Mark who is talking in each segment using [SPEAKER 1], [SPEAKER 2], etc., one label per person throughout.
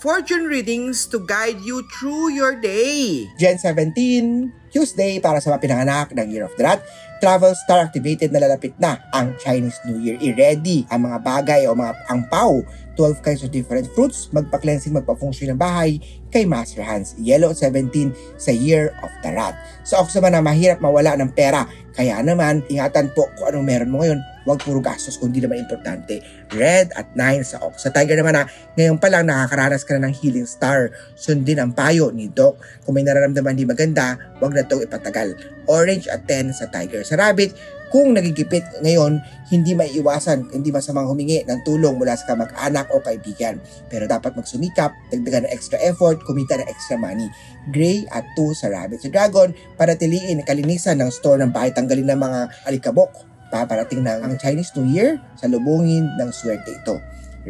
[SPEAKER 1] fortune readings to guide you through your day.
[SPEAKER 2] Gen 17, Tuesday para sa mga pinanganak ng Year of the Rat, travel star activated na lalapit na ang Chinese New Year. I-ready ang mga bagay o mga angpaw 12 kinds of different fruits, magpa-cleansing, magpa-feng shui ng bahay kay Master Hans. Yellow 17 sa Year of the Rat. Sa Ox naman na mahirap mawala ng pera. Kaya naman, ingatan po kung anong meron mo ngayon. Huwag puro gastos kung di naman importante. Red at 9 sa Ox. Sa Tiger naman na, ngayon pa lang nakakaranas ka na ng healing star. Sundin ang payo ni Doc. Kung may nararamdaman di maganda, huwag na itong ipatagal. Orange at 10 sa Tiger. Sa Rabbit, kung nagigipit ngayon, hindi maiiwasan, hindi masamang humingi ng tulong mula sa kamag-anak o kaibigan. Pero dapat magsumikap, dagdagan ng extra effort, kumita ng extra money. Gray at 2 sa Rabbit. Sa Dragon, panatiliin kalinisan ng store ng bahay, tanggalin ng mga alikabok. Paparating na ang Chinese New Year, sa lubungin ng swerte ito.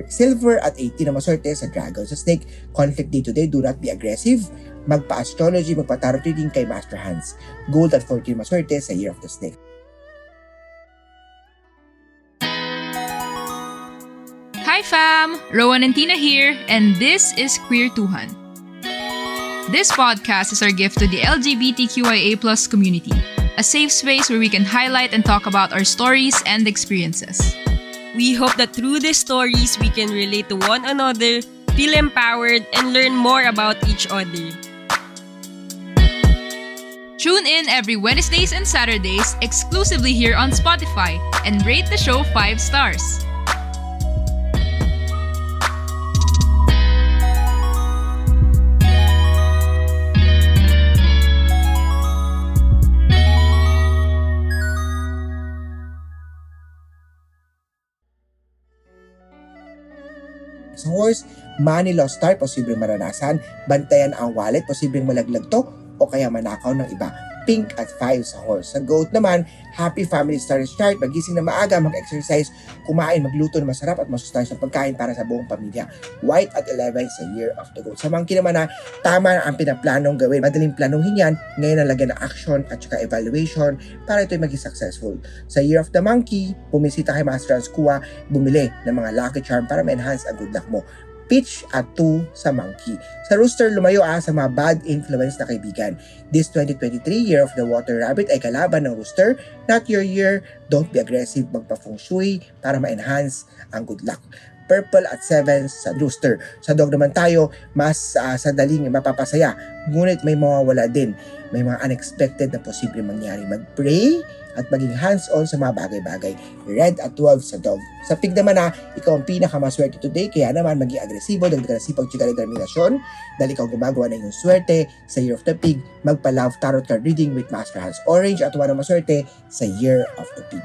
[SPEAKER 2] Silver at 18 na maswerte sa Dragon. Sa Snake, conflict day to day, do not be aggressive. Magpa-astrology, magpa-tarot reading kay Master Hands. Gold at 14 maswerte sa Year of the Snake.
[SPEAKER 3] Hi fam! Rowan and Tina here, and this is Queer Tuhan. This podcast is our gift to the LGBTQIA plus community, a safe space where we can highlight and talk about our stories and experiences.
[SPEAKER 4] We hope that through these stories, we can relate to one another, feel empowered, and learn more about each other.
[SPEAKER 3] Tune in every Wednesdays and Saturdays exclusively here on Spotify and rate the show 5 stars.
[SPEAKER 2] Sa horse, money lost start, posibleng maranasan, bantayan ang wallet, posibleng malaglag to, o kaya manakaw ng iba. Pink at 5 sa horse. Sa goat naman, happy family star start, magising na maaga, mag-exercise, kumain, magluto ng masarap at masustansyang pagkain para sa buong pamilya. White at 11 sa year of the goat. Sa monkey naman na tama ang pinaplanong gawin. Madaling planuhin yan, ngayon nalagyan ng action at saka evaluation para ito'y maging successful. Sa year of the monkey, bumisita kay Master Kua, bumili ng mga lucky charm para ma-enhance ang good luck mo pitch at 2 sa monkey. Sa rooster, lumayo ah sa mga bad influence na kaibigan. This 2023 Year of the Water Rabbit ay kalaban ng rooster, not your year. Don't be aggressive, magpa-feng shui para ma-enhance ang good luck. Purple at 7 sa rooster. Sa dog naman tayo, mas uh, sadaling mapapasaya. Ngunit may mawawala din. May mga unexpected na posible mangyari. Mag-pray at maging hands-on sa mga bagay-bagay. Red at 12 sa dog. Sa pig naman na, ikaw ang pinakamaswerte today, kaya naman maging agresibo, dagdagan ng sipag, tsika, determinasyon, dahil ikaw gumagawa ng iyong swerte sa Year of the Pig, magpa-love tarot card reading with Master Hands Orange at wala maswerte sa Year of the Pig.